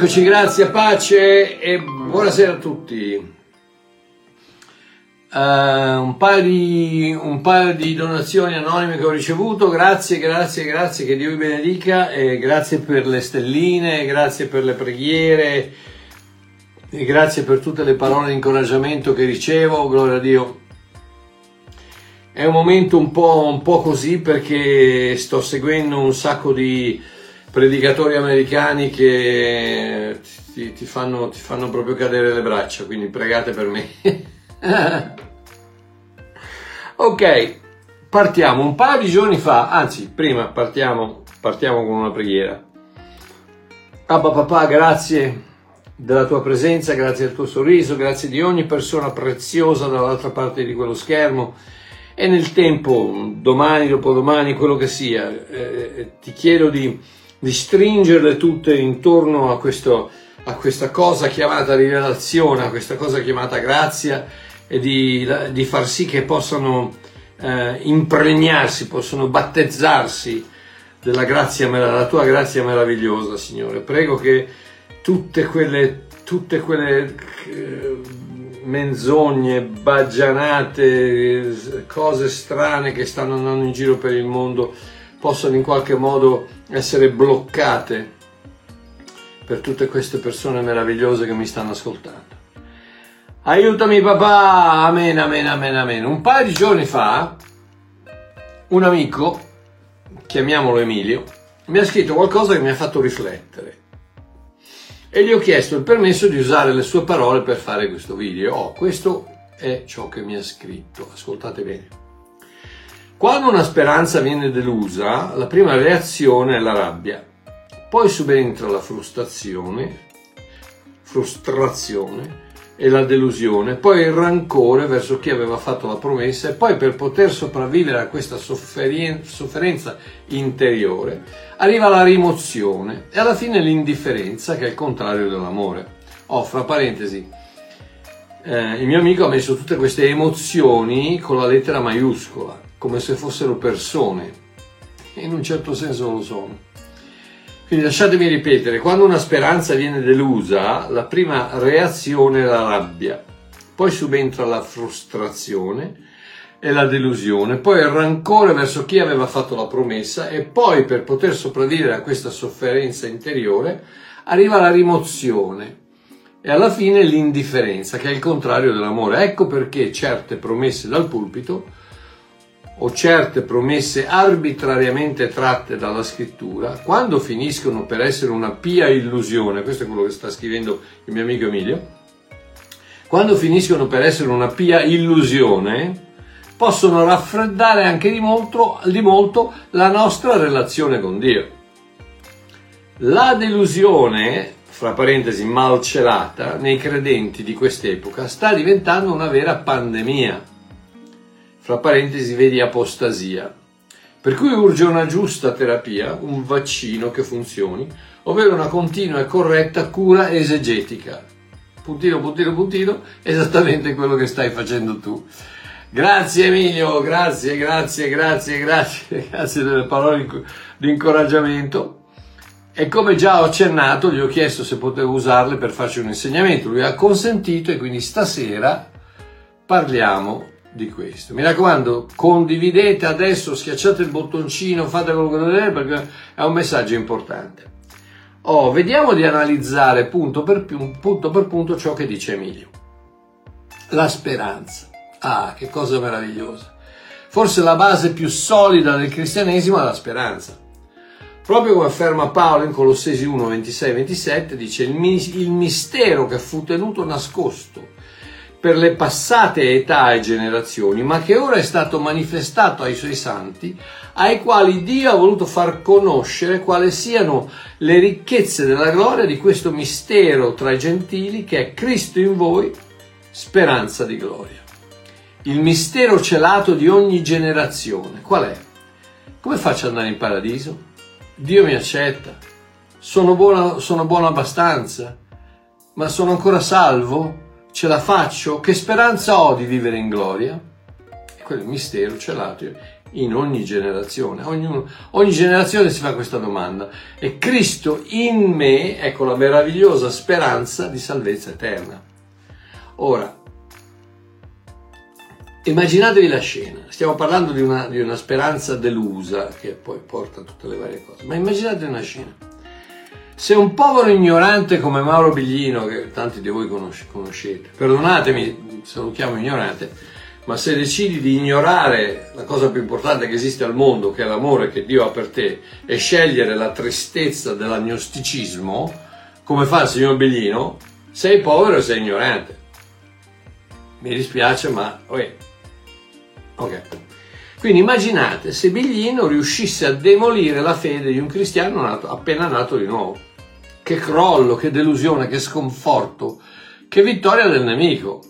Eccoci, grazie, pace e buonasera a tutti. Uh, un, paio di, un, paio di, donazioni anonime che ho ricevuto, grazie, grazie, grazie, che Dio vi benedica, e grazie per le stelline, grazie per le preghiere, e grazie per tutte le parole di incoraggiamento che ricevo, gloria a Dio. È un momento un po', un po così perché sto seguendo un sacco di predicatori americani che ti, ti, fanno, ti fanno proprio cadere le braccia, quindi pregate per me. ok, partiamo. Un paio di giorni fa, anzi, prima partiamo, partiamo con una preghiera. Abba papà, grazie della tua presenza, grazie del tuo sorriso, grazie di ogni persona preziosa dall'altra parte di quello schermo e nel tempo, domani, dopodomani, quello che sia, eh, ti chiedo di, di, stringerle tutte intorno a, questo, a questa cosa chiamata rivelazione, a questa cosa chiamata grazia e di, di far sì che possano eh, impregnarsi, possono battezzarsi della grazia, della tua grazia meravigliosa, Signore. Prego che tutte quelle, tutte quelle eh, menzogne, baggianate, cose strane che stanno andando in giro per il mondo possano in qualche modo essere bloccate per tutte queste persone meravigliose che mi stanno ascoltando. Aiutami papà, amen, amen, amen, amen. Un paio di giorni fa un amico, chiamiamolo Emilio, mi ha scritto qualcosa che mi ha fatto riflettere e gli ho chiesto il permesso di usare le sue parole per fare questo video. Oh, questo è ciò che mi ha scritto, ascoltate bene. Quando una speranza viene delusa, la prima reazione è la rabbia, poi subentra la frustrazione, frustrazione e la delusione, poi il rancore verso chi aveva fatto la promessa e poi per poter sopravvivere a questa sofferenza interiore arriva la rimozione e alla fine l'indifferenza che è il contrario dell'amore. Oh, fra parentesi, eh, il mio amico ha messo tutte queste emozioni con la lettera maiuscola, come se fossero persone, e in un certo senso lo sono. Quindi lasciatemi ripetere, quando una speranza viene delusa, la prima reazione è la rabbia, poi subentra la frustrazione e la delusione, poi il rancore verso chi aveva fatto la promessa e poi per poter sopravvivere a questa sofferenza interiore arriva la rimozione e alla fine l'indifferenza, che è il contrario dell'amore. Ecco perché certe promesse dal pulpito o certe promesse arbitrariamente tratte dalla scrittura, quando finiscono per essere una pia illusione, questo è quello che sta scrivendo il mio amico Emilio, quando finiscono per essere una pia illusione, possono raffreddare anche di molto, di molto la nostra relazione con Dio. La delusione, fra parentesi malcelata, nei credenti di quest'epoca sta diventando una vera pandemia fra parentesi vedi apostasia. Per cui urge una giusta terapia, un vaccino che funzioni, ovvero una continua e corretta cura esegetica. Puntino, puntino, puntino, esattamente quello che stai facendo tu. Grazie Emilio, grazie, grazie, grazie, grazie, grazie delle parole di incoraggiamento. E come già ho accennato, gli ho chiesto se potevo usarle per farci un insegnamento. Lui ha consentito e quindi stasera parliamo di questo. Mi raccomando, condividete adesso, schiacciate il bottoncino, fate quello che dovete perché è un messaggio importante. Oh, vediamo di analizzare punto per, punto per punto ciò che dice Emilio. La speranza. Ah, che cosa meravigliosa. Forse la base più solida del cristianesimo è la speranza. Proprio come afferma Paolo in Colossesi 1, 26, 27, dice il mistero che fu tenuto nascosto per le passate età e generazioni, ma che ora è stato manifestato ai suoi santi, ai quali Dio ha voluto far conoscere quali siano le ricchezze della gloria di questo mistero tra i gentili che è Cristo in voi, speranza di gloria. Il mistero celato di ogni generazione. Qual è? Come faccio ad andare in paradiso? Dio mi accetta. Sono buono, sono buono abbastanza? Ma sono ancora salvo? Ce la faccio? Che speranza ho di vivere in gloria? E il mistero celato in ogni generazione. Ognuno, ogni generazione si fa questa domanda. E Cristo in me, ecco la meravigliosa speranza di salvezza eterna. Ora, immaginatevi la scena. Stiamo parlando di una, di una speranza delusa che poi porta a tutte le varie cose. Ma immaginate una scena. Se un povero ignorante come Mauro Biglino, che tanti di voi conoscete, perdonatemi se lo chiamo ignorante, ma se decidi di ignorare la cosa più importante che esiste al mondo, che è l'amore che Dio ha per te, e scegliere la tristezza dell'agnosticismo, come fa il signor Bellino, sei povero e sei ignorante. Mi dispiace, ma... Ok. Quindi immaginate se Biglino riuscisse a demolire la fede di un cristiano nato, appena nato di nuovo. Che crollo, che delusione, che sconforto, che vittoria del nemico.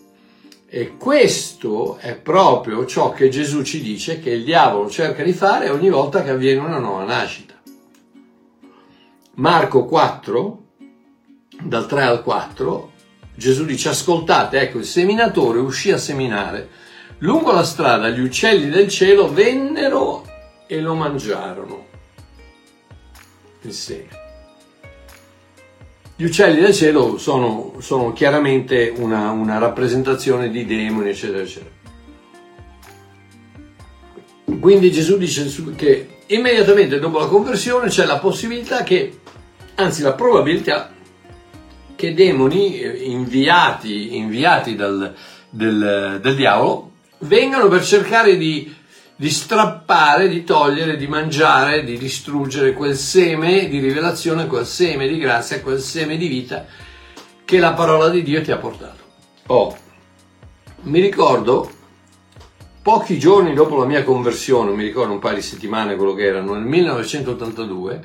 E questo è proprio ciò che Gesù ci dice che il diavolo cerca di fare ogni volta che avviene una nuova nascita. Marco 4, dal 3 al 4, Gesù dice ascoltate, ecco il seminatore uscì a seminare. Lungo la strada gli uccelli del cielo vennero e lo mangiarono. Il seme. Gli uccelli del cielo sono, sono chiaramente una, una rappresentazione di demoni, eccetera, eccetera. Quindi Gesù dice che immediatamente dopo la conversione c'è la possibilità che, anzi la probabilità, che demoni eh, inviati, inviati dal, del, del diavolo vengano per cercare di di strappare, di togliere, di mangiare, di distruggere quel seme di rivelazione, quel seme di grazia, quel seme di vita che la parola di Dio ti ha portato. Oh, mi ricordo pochi giorni dopo la mia conversione, mi ricordo un paio di settimane quello che erano, nel 1982,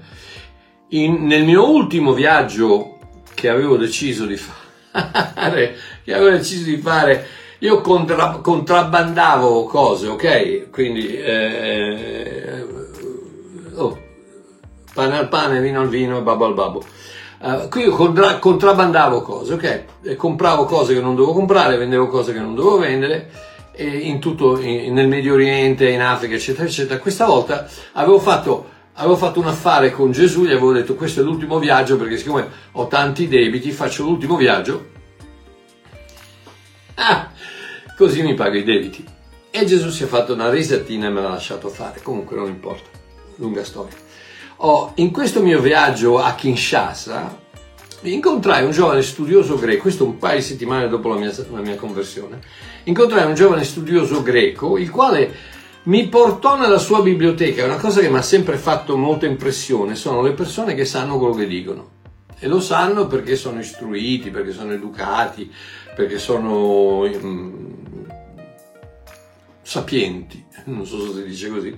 in, nel mio ultimo viaggio che avevo deciso di fare, che avevo deciso di fare io contra, contrabbandavo cose, ok? Quindi, eh, oh, pane al pane, vino al vino e babbo al babbo. Uh, qui io contra, contrabbandavo cose, ok? E compravo cose che non dovevo comprare, vendevo cose che non dovevo vendere, in tutto, in, nel Medio Oriente, in Africa, eccetera, eccetera. Questa volta avevo fatto avevo fatto un affare con Gesù, gli avevo detto questo è l'ultimo viaggio perché siccome ho tanti debiti faccio l'ultimo viaggio. Ah, così mi pago i debiti. E Gesù si è fatto una risatina e me l'ha lasciato fare, comunque non importa, lunga storia. Oh, in questo mio viaggio a Kinshasa incontrai un giovane studioso greco, questo un paio di settimane dopo la mia, la mia conversione, incontrai un giovane studioso greco, il quale mi portò nella sua biblioteca, una cosa che mi ha sempre fatto molta impressione, sono le persone che sanno quello che dicono. E lo sanno perché sono istruiti, perché sono educati, perché sono um, sapienti, non so se si dice così.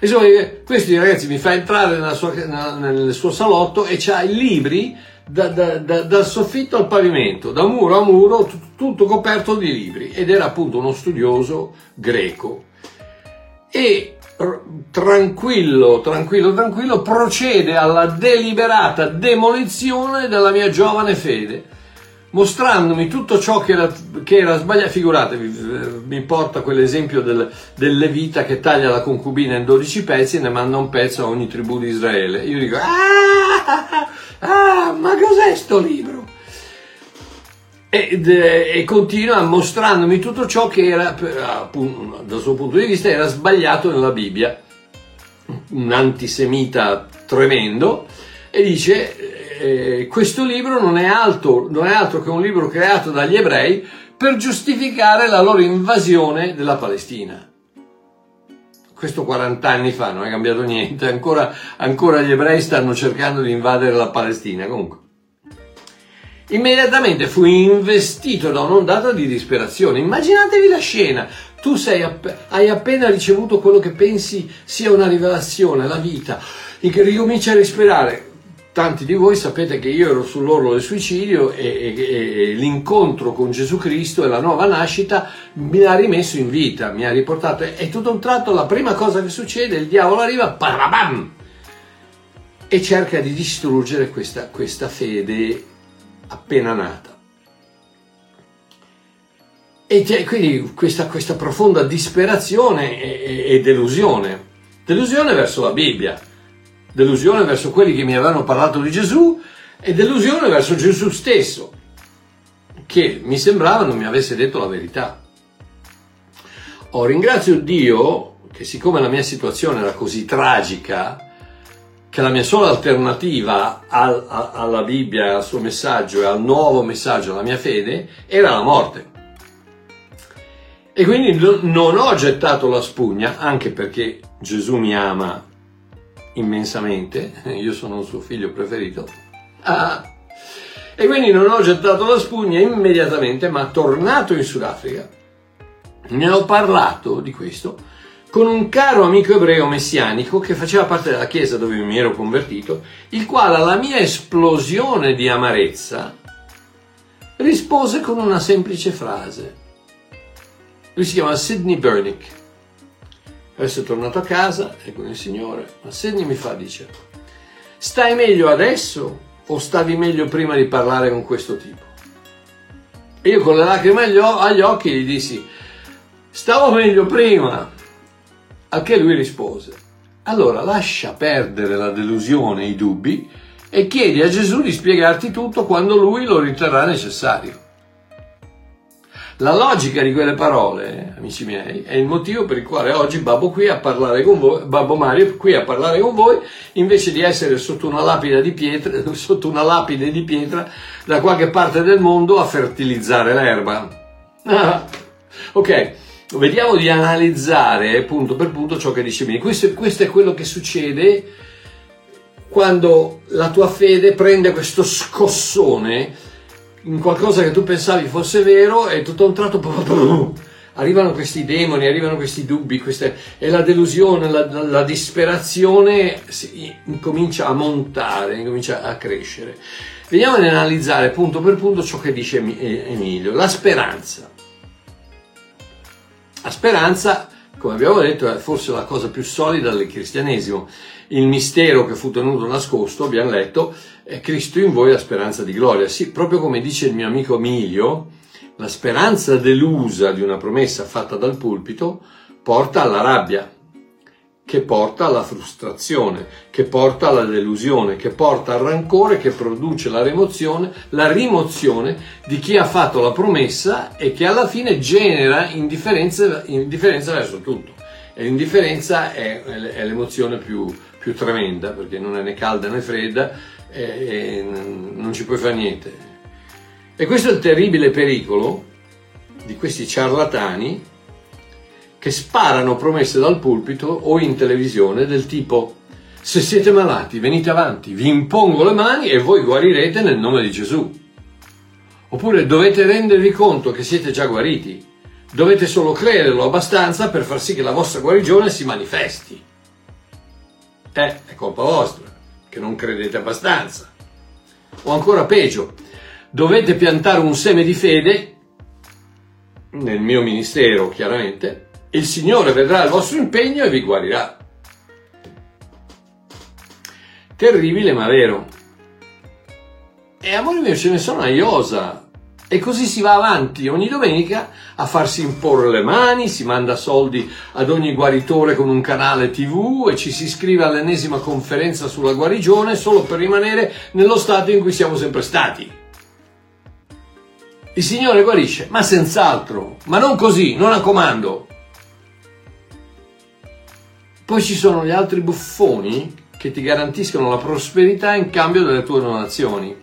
Insomma, questi ragazzi mi fa entrare sua, nel suo salotto e c'ha i libri da, da, da, dal soffitto al pavimento, da muro a muro, tutto, tutto coperto di libri. Ed era appunto uno studioso greco. E tranquillo, tranquillo, tranquillo, procede alla deliberata demolizione della mia giovane fede mostrandomi tutto ciò che era, che era sbagliato. Figuratevi, eh, mi porta quell'esempio del, del Levita che taglia la concubina in 12 pezzi e ne manda un pezzo a ogni tribù di Israele. Io dico, ah, ah ma cos'è sto libro? E, e, continua mostrandomi tutto ciò che era, appunto, dal suo punto di vista, era sbagliato nella Bibbia. Un antisemita tremendo e dice eh, questo libro non è, altro, non è altro che un libro creato dagli ebrei per giustificare la loro invasione della Palestina. Questo 40 anni fa, non è cambiato niente, ancora, ancora gli ebrei stanno cercando di invadere la Palestina. Comunque, immediatamente fui investito da un'ondata di disperazione. Immaginatevi la scena. Tu app- hai appena ricevuto quello che pensi sia una rivelazione, la vita, e che ricominci a respirare tanti di voi sapete che io ero sull'orlo del suicidio e, e, e, l'incontro con Gesù Cristo e la nuova nascita mi ha rimesso in vita, mi ha riportato e tutto un tratto la prima cosa che succede, il diavolo arriva, parabam, e cerca di distruggere questa, questa fede appena nata. E quindi questa, questa profonda disperazione e, e delusione Delusione verso la Bibbia, delusione verso quelli che mi avevano parlato di Gesù e delusione verso Gesù stesso, che mi sembrava non mi avesse detto la verità. Oh, ringrazio Dio che siccome la mia situazione era così tragica, che la mia sola alternativa al, a, alla Bibbia, al suo messaggio e al nuovo messaggio alla mia fede era la morte. E quindi non ho gettato la spugna, anche perché Gesù mi ama immensamente, io sono un suo figlio preferito. Ah. E quindi non ho gettato la spugna immediatamente, ma tornato in Sudafrica, ne ho parlato di questo con un caro amico ebreo messianico che faceva parte della chiesa dove mi ero convertito, il quale alla mia esplosione di amarezza rispose con una semplice frase. Lui si chiama Sidney Burnick. Adesso è tornato a casa e con il Signore, ma Sidney mi fa, dice, stai meglio adesso o stavi meglio prima di parlare con questo tipo? E io con le lacrime agli occhi gli dissi, stavo meglio prima, al che lui rispose, allora lascia perdere la delusione e i dubbi e chiedi a Gesù di spiegarti tutto quando lui lo riterrà necessario. La logica di quelle parole, amici miei, è il motivo per il quale oggi Babbo, qui voi, Babbo Mario qui a parlare con voi, invece di essere sotto una lapide di pietra, sotto una lapide di pietra da qualche parte del mondo a fertilizzare l'erba. Ok, vediamo di analizzare punto per punto ciò che dice bene. Questo, questo è quello che succede quando la tua fede prende questo scossone in qualcosa che tu pensavi fosse vero e tutto a un tratto arrivano questi demoni, arrivano questi dubbi, queste, e la delusione, la, la, la disperazione si, comincia a montare, comincia a crescere. Veniamo ad analizzare punto per punto ciò che dice Emilio, la speranza. La speranza, come abbiamo detto, è forse la cosa più solida del cristianesimo. Il mistero che fu tenuto nascosto, abbiamo letto, è Cristo in voi la speranza di gloria. Sì, proprio come dice il mio amico Emilio, la speranza delusa di una promessa fatta dal pulpito porta alla rabbia, che porta alla frustrazione, che porta alla delusione, che porta al rancore, che produce la rimozione, la rimozione di chi ha fatto la promessa e che alla fine genera indifferenza, indifferenza verso tutto. E l'indifferenza è, è l'emozione più, più, tremenda perché non è né calda né fredda e, e non ci puoi fare niente. E questo è il terribile pericolo di questi ciarlatani che sparano promesse dal pulpito o in televisione del tipo se siete malati venite avanti, vi impongo le mani e voi guarirete nel nome di Gesù. Oppure dovete rendervi conto che siete già guariti, dovete solo crederlo abbastanza per far sì che la vostra guarigione si manifesti. Eh, è colpa vostra, che non credete abbastanza. O ancora peggio, dovete piantare un seme di fede, nel mio ministero chiaramente, il Signore vedrà il vostro impegno e vi guarirà. Terribile ma vero. E amore mio ce ne sono a iosa. E così si va avanti ogni domenica a farsi imporre le mani, si manda soldi ad ogni guaritore con un canale TV e ci si iscrive all'ennesima conferenza sulla guarigione solo per rimanere nello stato in cui siamo sempre stati. Il Signore guarisce, ma senz'altro, ma non così, non a comando. Poi ci sono gli altri buffoni che ti garantiscono la prosperità in cambio delle tue donazioni.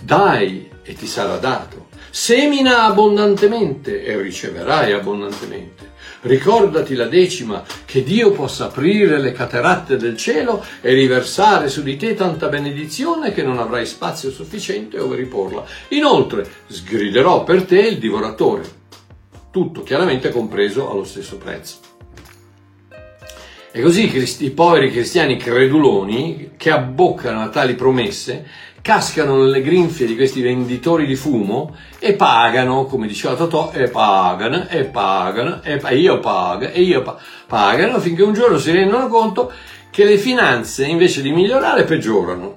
Dai e ti sarà dato. Semina abbondantemente e riceverai abbondantemente. Ricordati la decima, che Dio possa aprire le cateratte del cielo e riversare su di te tanta benedizione che non avrai spazio sufficiente ove riporla. Inoltre, sgriderò per te il divoratore. Tutto chiaramente compreso allo stesso prezzo. E così i poveri cristiani creduloni che abboccano a tali promesse cascano nelle grinfie di questi venditori di fumo e pagano, come diceva Totò, e pagano, e pagano, e io pago, e io pa- pagano, finché un giorno si rendono conto che le finanze invece di migliorare peggiorano,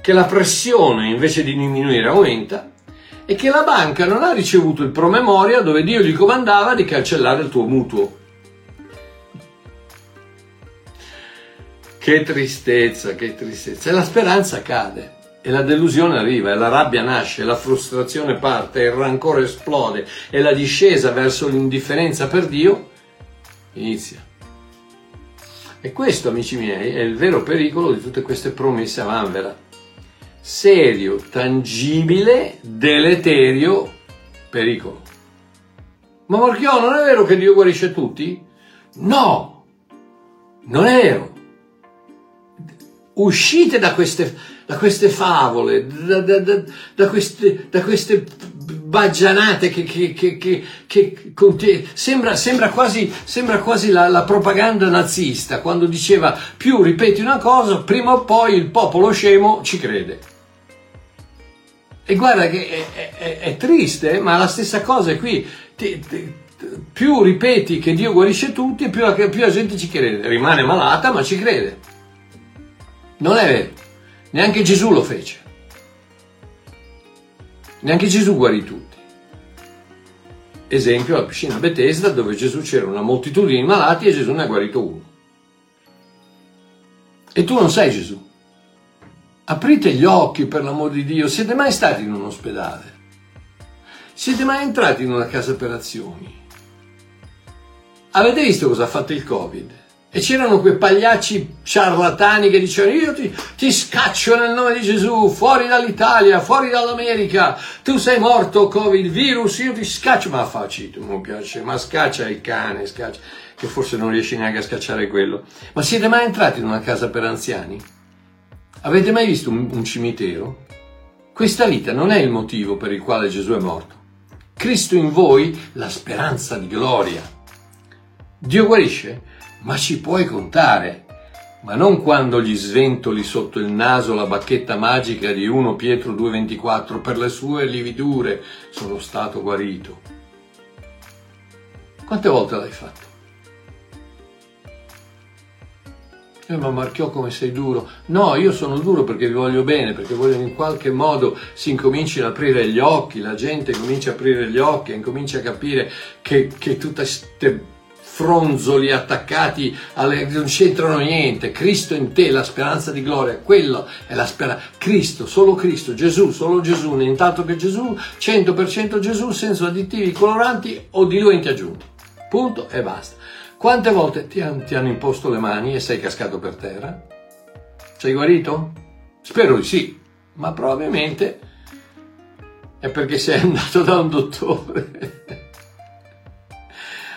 che la pressione invece di diminuire aumenta e che la banca non ha ricevuto il promemoria dove Dio gli comandava di cancellare il tuo mutuo. Che tristezza, che tristezza. E la speranza cade. E la delusione arriva, e la rabbia nasce, e la frustrazione parte, e il rancore esplode, e la discesa verso l'indifferenza per Dio inizia. E questo, amici miei, è il vero pericolo di tutte queste promesse a vanvera. Serio, tangibile, deleterio pericolo. Ma Marchiò, non è vero che Dio guarisce tutti? No, non è vero. Uscite da queste, da queste favole, da, da, da, da queste, queste baggianate che, che, che, che, che sembra, sembra, quasi, sembra quasi la, la, propaganda nazista quando diceva più ripeti una cosa prima o poi il popolo scemo ci crede. E guarda che è, è, è triste ma la stessa cosa è qui. Ti, ti, più ripeti che Dio guarisce tutti più la, più la gente ci crede. Rimane malata ma ci crede non è vero neanche Gesù lo fece Neanche Gesù guarì tutti. Esempio la piscina Bethesda dove Gesù c'era una moltitudine di malati e Gesù ne ha guarito uno. E tu non sei Gesù. Aprite gli occhi per l'amor di Dio. Siete mai stati in un ospedale? Siete mai entrati in una casa per azioni? Avete visto cosa ha fatto il Covid? E c'erano quei pagliacci ciarlatani che dicevano io ti, ti, scaccio nel nome di Gesù, fuori dall'Italia, fuori dall'America, tu sei morto Covid virus, io ti scaccio, ma facci, tu mi piace, ma scaccia il cane, scaccia, che forse non riesci neanche a scacciare quello. Ma siete mai entrati in una casa per anziani? Avete mai visto un, un cimitero? Questa vita non è il motivo per il quale Gesù è morto. Cristo in voi, la speranza di gloria. Dio guarisce? Ma ci puoi contare. Ma non quando gli sventoli sotto il naso la bacchetta magica di 1 Pietro 2,24 per le sue lividure sono stato guarito. Quante volte l'hai fatto? Eh, ma Marchiò come sei duro. No, io sono duro perché vi voglio bene, perché voglio in qualche modo si incominci ad aprire gli occhi, la gente comincia a aprire gli occhi e incomincia a capire che, che tutte queste fronzoli attaccati, alle, non c'entrano niente. Cristo in te, la speranza di gloria, quello è la speranza. Cristo, solo Cristo, Gesù, solo Gesù, nient'altro che Gesù, 100% Gesù, senza additivi coloranti o diluenti aggiunti. Punto e basta. Quante volte ti, ti hanno imposto le mani e sei cascato per terra? Sei guarito? Spero di sì, ma probabilmente è perché sei andato da un dottore.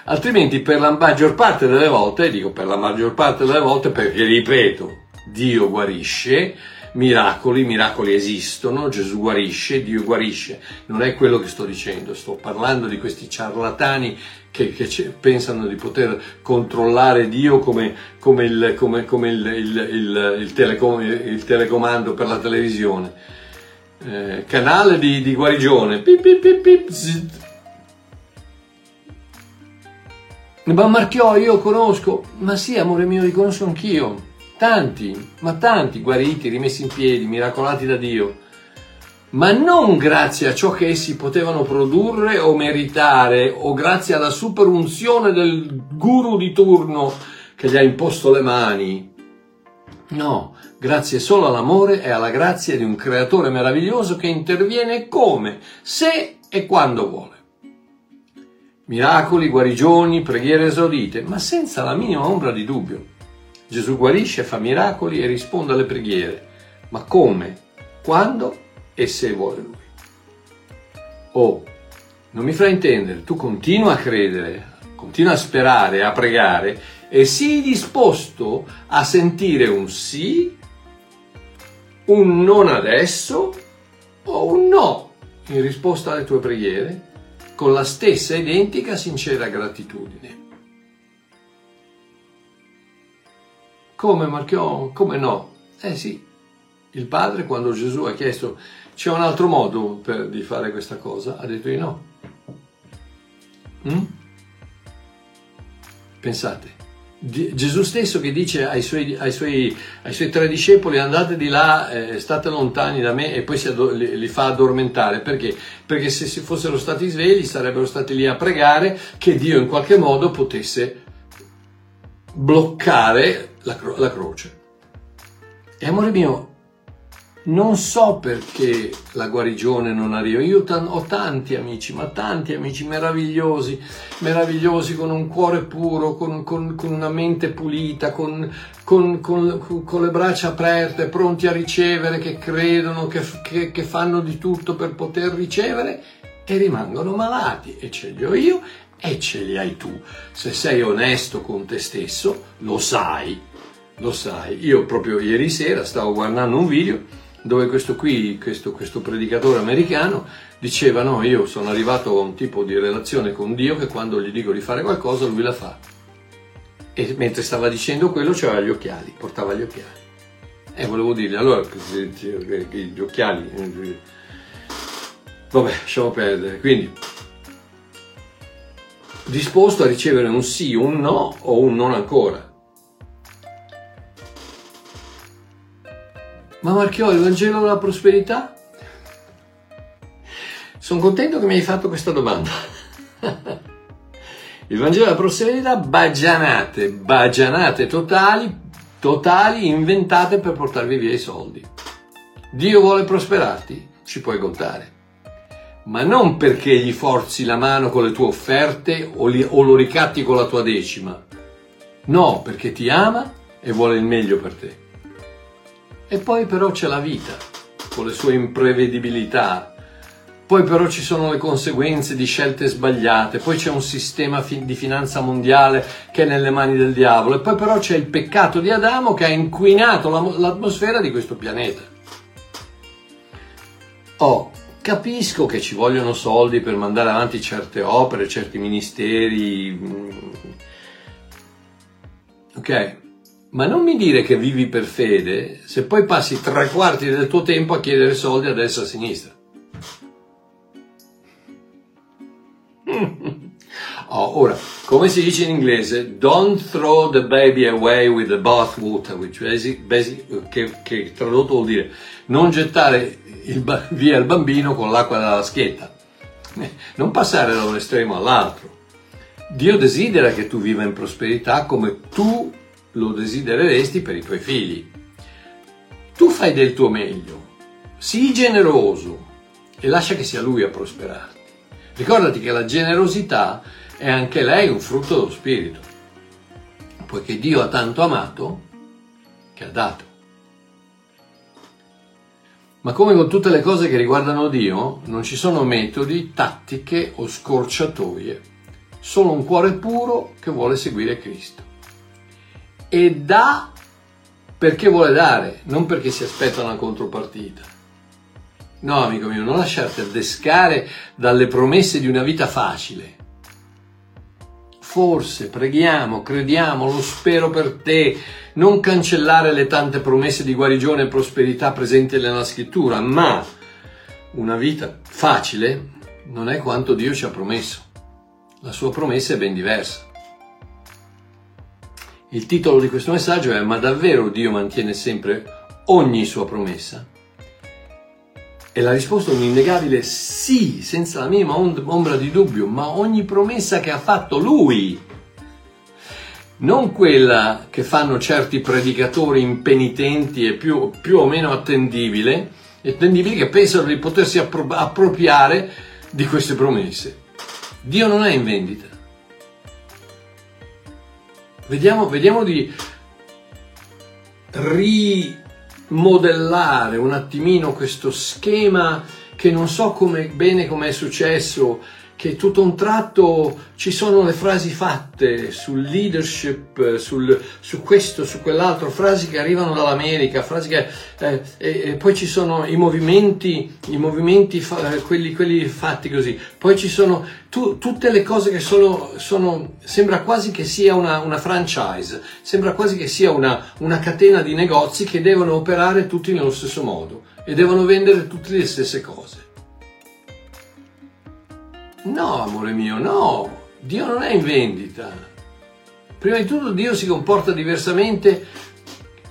Altrimenti per la maggior parte delle volte, dico per la maggior parte delle volte perché ripeto, Dio guarisce, miracoli, miracoli esistono, Gesù guarisce, Dio guarisce. Non è quello che sto dicendo, sto parlando di questi ciarlatani che, che pensano di poter controllare Dio come, come, il, come, come il, il, il, telecom, il, telecomando per la televisione. Eh, canale di, di guarigione, pip, pip, pip, pip, Ma Marchiò io conosco, ma sì amore mio li conosco anch'io, tanti, ma tanti guariti, rimessi in piedi, miracolati da Dio, ma non grazie a ciò che essi potevano produrre o meritare o grazie alla superunzione del guru di turno che gli ha imposto le mani. No, grazie solo all'amore e alla grazia di un creatore meraviglioso che interviene come, se e quando vuole miracoli, guarigioni, preghiere esaudite, ma senza la minima ombra di dubbio. Gesù guarisce, fa miracoli e risponde alle preghiere, ma come, quando e se vuole lui. Oh, non mi fraintendere, tu continua a credere, continua a sperare, a pregare e sii disposto a sentire un sì, un non adesso o un no in risposta alle tue preghiere con la stessa identica sincera gratitudine. Come Marchion? Come no? Eh sì, il padre quando Gesù ha chiesto c'è un altro modo per, di fare questa cosa, ha detto di no. Mm? Pensate, Gesù stesso che dice ai suoi, ai suoi, ai suoi tre discepoli andate di là, eh, state lontani da me e poi addo- li, li, fa addormentare. Perché? Perché se si fossero stati svegli sarebbero stati lì a pregare che Dio in qualche modo potesse bloccare la, cro- la croce. E amore mio, non so perché la guarigione non arriva. Io ho tanti amici, ma tanti amici meravigliosi, meravigliosi con un cuore puro, con, con, con una mente pulita, con, con, le braccia aperte, pronti a ricevere, che credono, che, che, che fanno di tutto per poter ricevere e rimangono malati. E ce li ho io e ce li hai tu. Se sei onesto con te stesso, lo sai, lo sai. Io proprio ieri sera stavo guardando un video dove questo qui, questo, questo predicatore americano, diceva no, io sono arrivato a un tipo di relazione con Dio che quando gli dico di fare qualcosa lui la fa. E mentre stava dicendo quello c'aveva gli occhiali, portava gli occhiali. E volevo dirgli, allora, gli occhiali, eh, vabbè, lasciamo perdere. Quindi, disposto a ricevere un sì, un no o un non ancora. Ma Marchiò, il Vangelo della prosperità? Sono contento che mi hai fatto questa domanda. il Vangelo della prosperità, bagianate, bagianate totali, totali, inventate per portarvi via i soldi. Dio vuole prosperarti? Ci puoi contare. Ma non perché gli forzi la mano con le tue offerte o, li, o lo ricatti con la tua decima. No, perché ti ama e vuole il meglio per te. E poi però c'è la vita, con le sue imprevedibilità. Poi però ci sono le conseguenze di scelte sbagliate, poi c'è un sistema di finanza mondiale che è nelle mani del diavolo e poi però c'è il peccato di Adamo che ha inquinato l'atmosfera di questo pianeta. Oh, capisco che ci vogliono soldi per mandare avanti certe opere, certi ministeri. Mm. Ok, ma non mi dire che vivi per fede se poi passi tre quarti del tuo tempo a chiedere soldi a destra e a sinistra. Oh, ora, come si dice in inglese, don't throw the baby away with the bathwater, che, che, tradotto vuol dire non gettare il, via il bambino con l'acqua dalla schietta, non passare da un estremo all'altro. Dio desidera che tu viva in prosperità come tu lo desidereresti per i tuoi figli. Tu fai del tuo meglio, sii generoso e lascia che sia Lui a prosperarti. Ricordati che la generosità è anche lei un frutto dello Spirito, poiché Dio ha tanto amato che ha dato. Ma come con tutte le cose che riguardano Dio, non ci sono metodi, tattiche o scorciatoie, solo un cuore puro che vuole seguire Cristo e dà perché vuole dare, non perché si aspetta una contropartita. No, amico mio, non lasciarti addescare dalle promesse di una vita facile. Forse, preghiamo, crediamo, lo spero per te, non cancellare le tante promesse di guarigione e prosperità presenti nella scrittura, ma una vita facile non è quanto Dio ci ha promesso. La sua promessa è ben diversa. Il titolo di questo messaggio è Ma davvero Dio mantiene sempre ogni sua promessa? E la risposta è un innegabile sì, senza la minima ombra di dubbio, ma ogni promessa che ha fatto Lui, non quella che fanno certi predicatori impenitenti e più, più o meno attendibili, attendibili che pensano di potersi appropriare di queste promesse. Dio non è in vendita. Vediamo, vediamo di rimodellare un attimino questo schema che non so come, bene come è successo che tutto un tratto ci sono le frasi fatte sul leadership, sul, su questo, su quell'altro, frasi che arrivano dall'America, frasi che, eh, e, e, poi ci sono i movimenti, i movimenti fa, quelli, quelli, fatti così, poi ci sono tu, tutte le cose che sono, sono, sembra quasi che sia una, una franchise, sembra quasi che sia una, una catena di negozi che devono operare tutti nello stesso modo e devono vendere tutte le stesse cose. No, amore mio, no, Dio non è in vendita. Prima di tutto Dio si comporta diversamente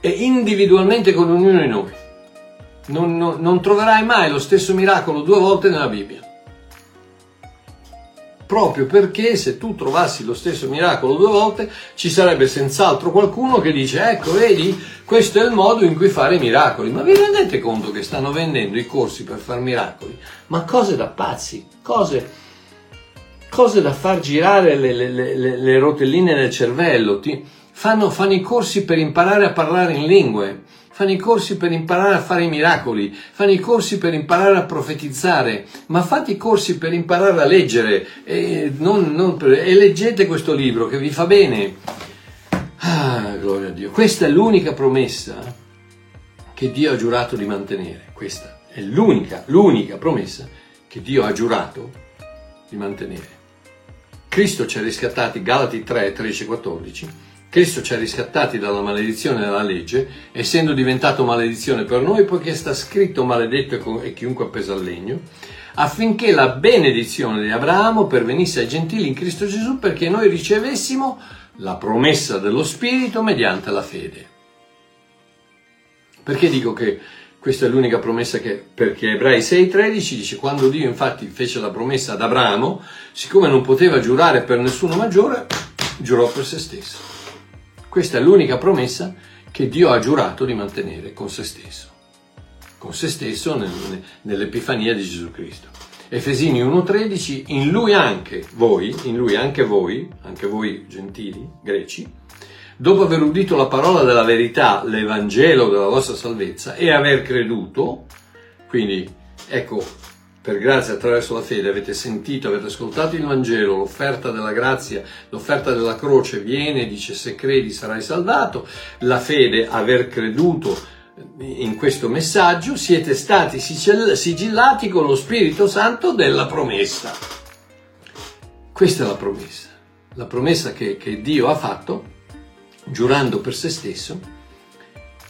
e individualmente con ognuno di noi. Non, non, non troverai mai lo stesso miracolo due volte nella Bibbia. proprio perché se tu trovassi lo stesso miracolo due volte, ci sarebbe senz'altro qualcuno che dice, ecco, vedi, questo è il modo in cui fare i miracoli. Ma vi rendete conto che stanno vendendo i corsi per fare miracoli? Ma cose da pazzi, cose, cose da far girare le, le, le, le rotelline del cervello. Ti, fanno, fanno i corsi per imparare a parlare in lingue fanno i corsi per imparare a fare i miracoli, fanno i corsi per imparare a profetizzare, ma fate i corsi per imparare a leggere e, non, non, e leggete questo libro che vi fa bene. Ah, gloria a Dio. Questa è l'unica promessa che Dio ha giurato di mantenere. Questa è l'unica, l'unica promessa che Dio ha giurato di mantenere. Cristo ci ha riscattati, Galati 3, 13 14 Cristo ci ha riscattati dalla maledizione della legge, essendo diventato maledizione per noi, poiché sta scritto maledetto e chiunque appesa al legno, affinché la benedizione di Abramo pervenisse ai gentili in Cristo Gesù, perché noi ricevessimo la promessa dello Spirito mediante la fede. Perché dico che questa è l'unica promessa che, perché Ebrei 6,13 dice, quando Dio infatti fece la promessa ad Abramo, siccome non poteva giurare per nessuno maggiore, giurò per se stesso. Questa è l'unica promessa che Dio ha giurato di mantenere con se stesso, con se stesso nell'Epifania di Gesù Cristo. Efesini 1:13, in lui anche voi, in lui anche voi, anche voi gentili, greci, dopo aver udito la parola della verità, l'Evangelo della vostra salvezza e aver creduto, quindi ecco, per grazia attraverso la fede avete sentito, avete ascoltato il Vangelo, l'offerta della grazia, l'offerta della croce viene, dice se credi sarai salvato, la fede, aver creduto in questo messaggio, siete stati sigillati con lo Spirito Santo della promessa. Questa è la promessa, la promessa che, che Dio ha fatto, giurando per se stesso,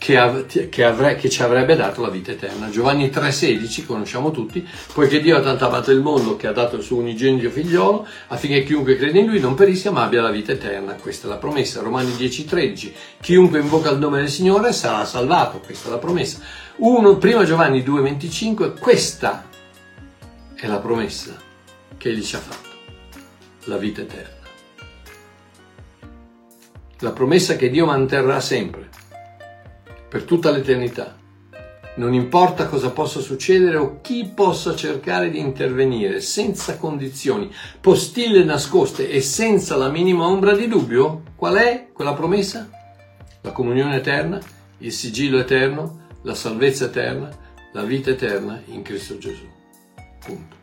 che, av- che, avre- che, ci avrebbe dato la vita eterna. Giovanni 3,16 conosciamo tutti, poiché Dio ha tanto amato il mondo che ha dato il suo unigenito figliolo, affinché chiunque crede in lui non perisca ma abbia la vita eterna. Questa è la promessa. Romani 10,13 chiunque invoca il nome del Signore sarà salvato. Questa è la promessa. 1 Giovanni 2,25 questa è la promessa che Egli ci ha fatto, la vita eterna. La promessa che Dio manterrà sempre per tutta l'eternità. Non importa cosa possa succedere o chi possa cercare di intervenire senza condizioni, postille nascoste e senza la minima ombra di dubbio, qual è quella promessa? La comunione eterna, il sigillo eterno, la salvezza eterna, la vita eterna in Cristo Gesù. Punto.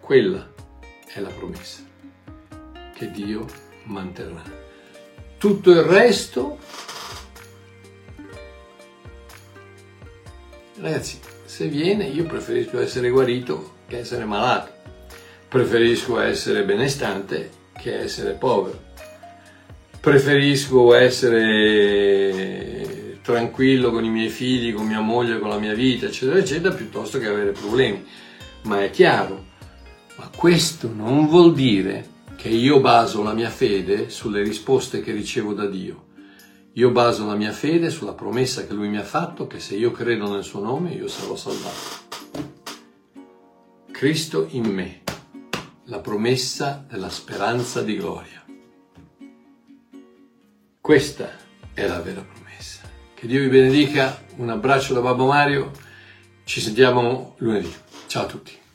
Quella è la promessa che Dio manterrà. Tutto il resto Ragazzi, se viene io preferisco essere guarito che essere malato, preferisco essere benestante che essere povero, preferisco essere tranquillo con i miei figli, con mia moglie, con la mia vita, eccetera, eccetera, piuttosto che avere problemi. Ma è chiaro, ma questo non vuol dire che io baso la mia fede sulle risposte che ricevo da Dio io baso la mia fede sulla promessa che lui mi ha fatto che se io credo nel suo nome io sarò salvato. Cristo in me, la promessa della speranza di gloria. Questa è la vera promessa. Che Dio vi benedica, un abbraccio da Babbo Mario, ci sentiamo lunedì. Ciao a tutti.